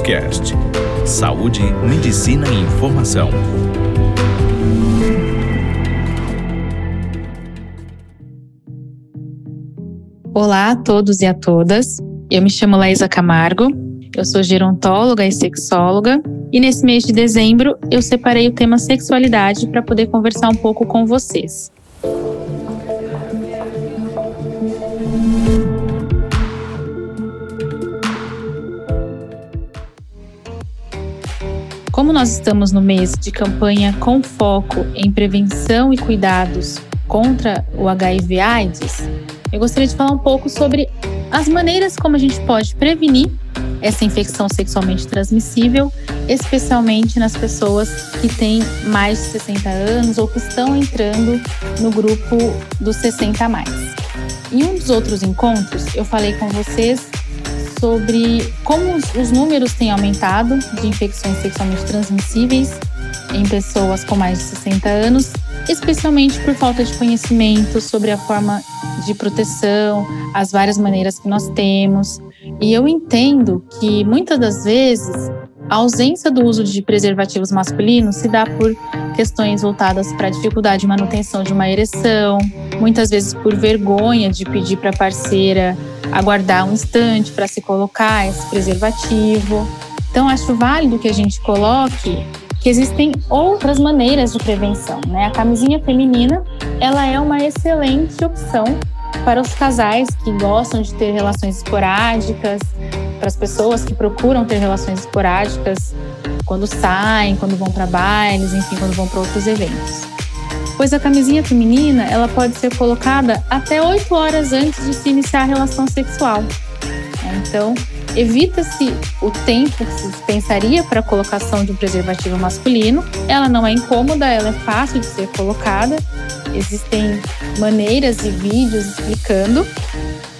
Cast. Saúde, medicina e informação. Olá a todos e a todas. Eu me chamo Laísa Camargo. Eu sou gerontóloga e sexóloga e nesse mês de dezembro eu separei o tema sexualidade para poder conversar um pouco com vocês. Como nós estamos no mês de campanha com foco em prevenção e cuidados contra o HIV/AIDS, eu gostaria de falar um pouco sobre as maneiras como a gente pode prevenir essa infecção sexualmente transmissível, especialmente nas pessoas que têm mais de 60 anos ou que estão entrando no grupo dos 60 a mais. Em um dos outros encontros, eu falei com vocês sobre como os números têm aumentado de infecções sexualmente transmissíveis em pessoas com mais de 60 anos, especialmente por falta de conhecimento sobre a forma de proteção, as várias maneiras que nós temos. E eu entendo que muitas das vezes a ausência do uso de preservativos masculinos se dá por questões voltadas para a dificuldade de manutenção de uma ereção, muitas vezes por vergonha de pedir para a parceira aguardar um instante para se colocar esse preservativo. Então, acho válido que a gente coloque que existem outras maneiras de prevenção. Né? A camisinha feminina ela é uma excelente opção para os casais que gostam de ter relações esporádicas, para as pessoas que procuram ter relações esporádicas quando saem, quando vão para bailes, enfim, quando vão para outros eventos pois a camisinha feminina ela pode ser colocada até 8 horas antes de se iniciar a relação sexual. Então, evita-se o tempo que se dispensaria para a colocação de um preservativo masculino. Ela não é incômoda, ela é fácil de ser colocada. Existem maneiras e vídeos explicando.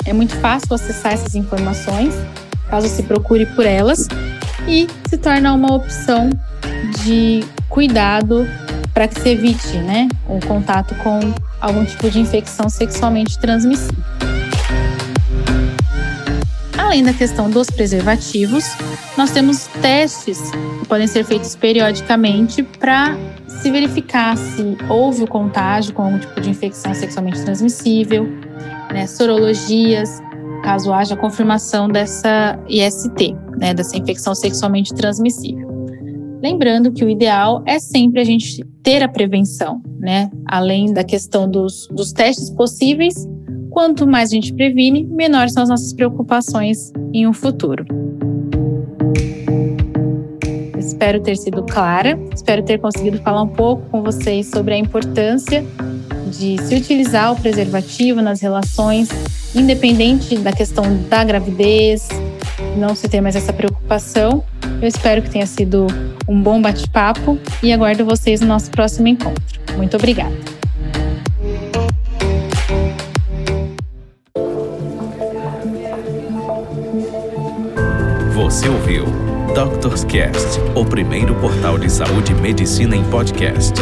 É muito fácil acessar essas informações, caso se procure por elas, e se torna uma opção de cuidado para que se evite né, o contato com algum tipo de infecção sexualmente transmissível. Além da questão dos preservativos, nós temos testes que podem ser feitos periodicamente para se verificar se houve o contágio com algum tipo de infecção sexualmente transmissível, né, sorologias, caso haja confirmação dessa IST, né, dessa infecção sexualmente transmissível. Lembrando que o ideal é sempre a gente ter a prevenção, né? Além da questão dos, dos testes possíveis, quanto mais a gente previne, menores são as nossas preocupações em um futuro. Espero ter sido clara, espero ter conseguido falar um pouco com vocês sobre a importância de se utilizar o preservativo nas relações, independente da questão da gravidez, não se ter mais essa preocupação. Eu espero que tenha sido um bom bate-papo e aguardo vocês no nosso próximo encontro. Muito obrigada. Você ouviu Doctors Cast, o primeiro portal de saúde e medicina em podcast.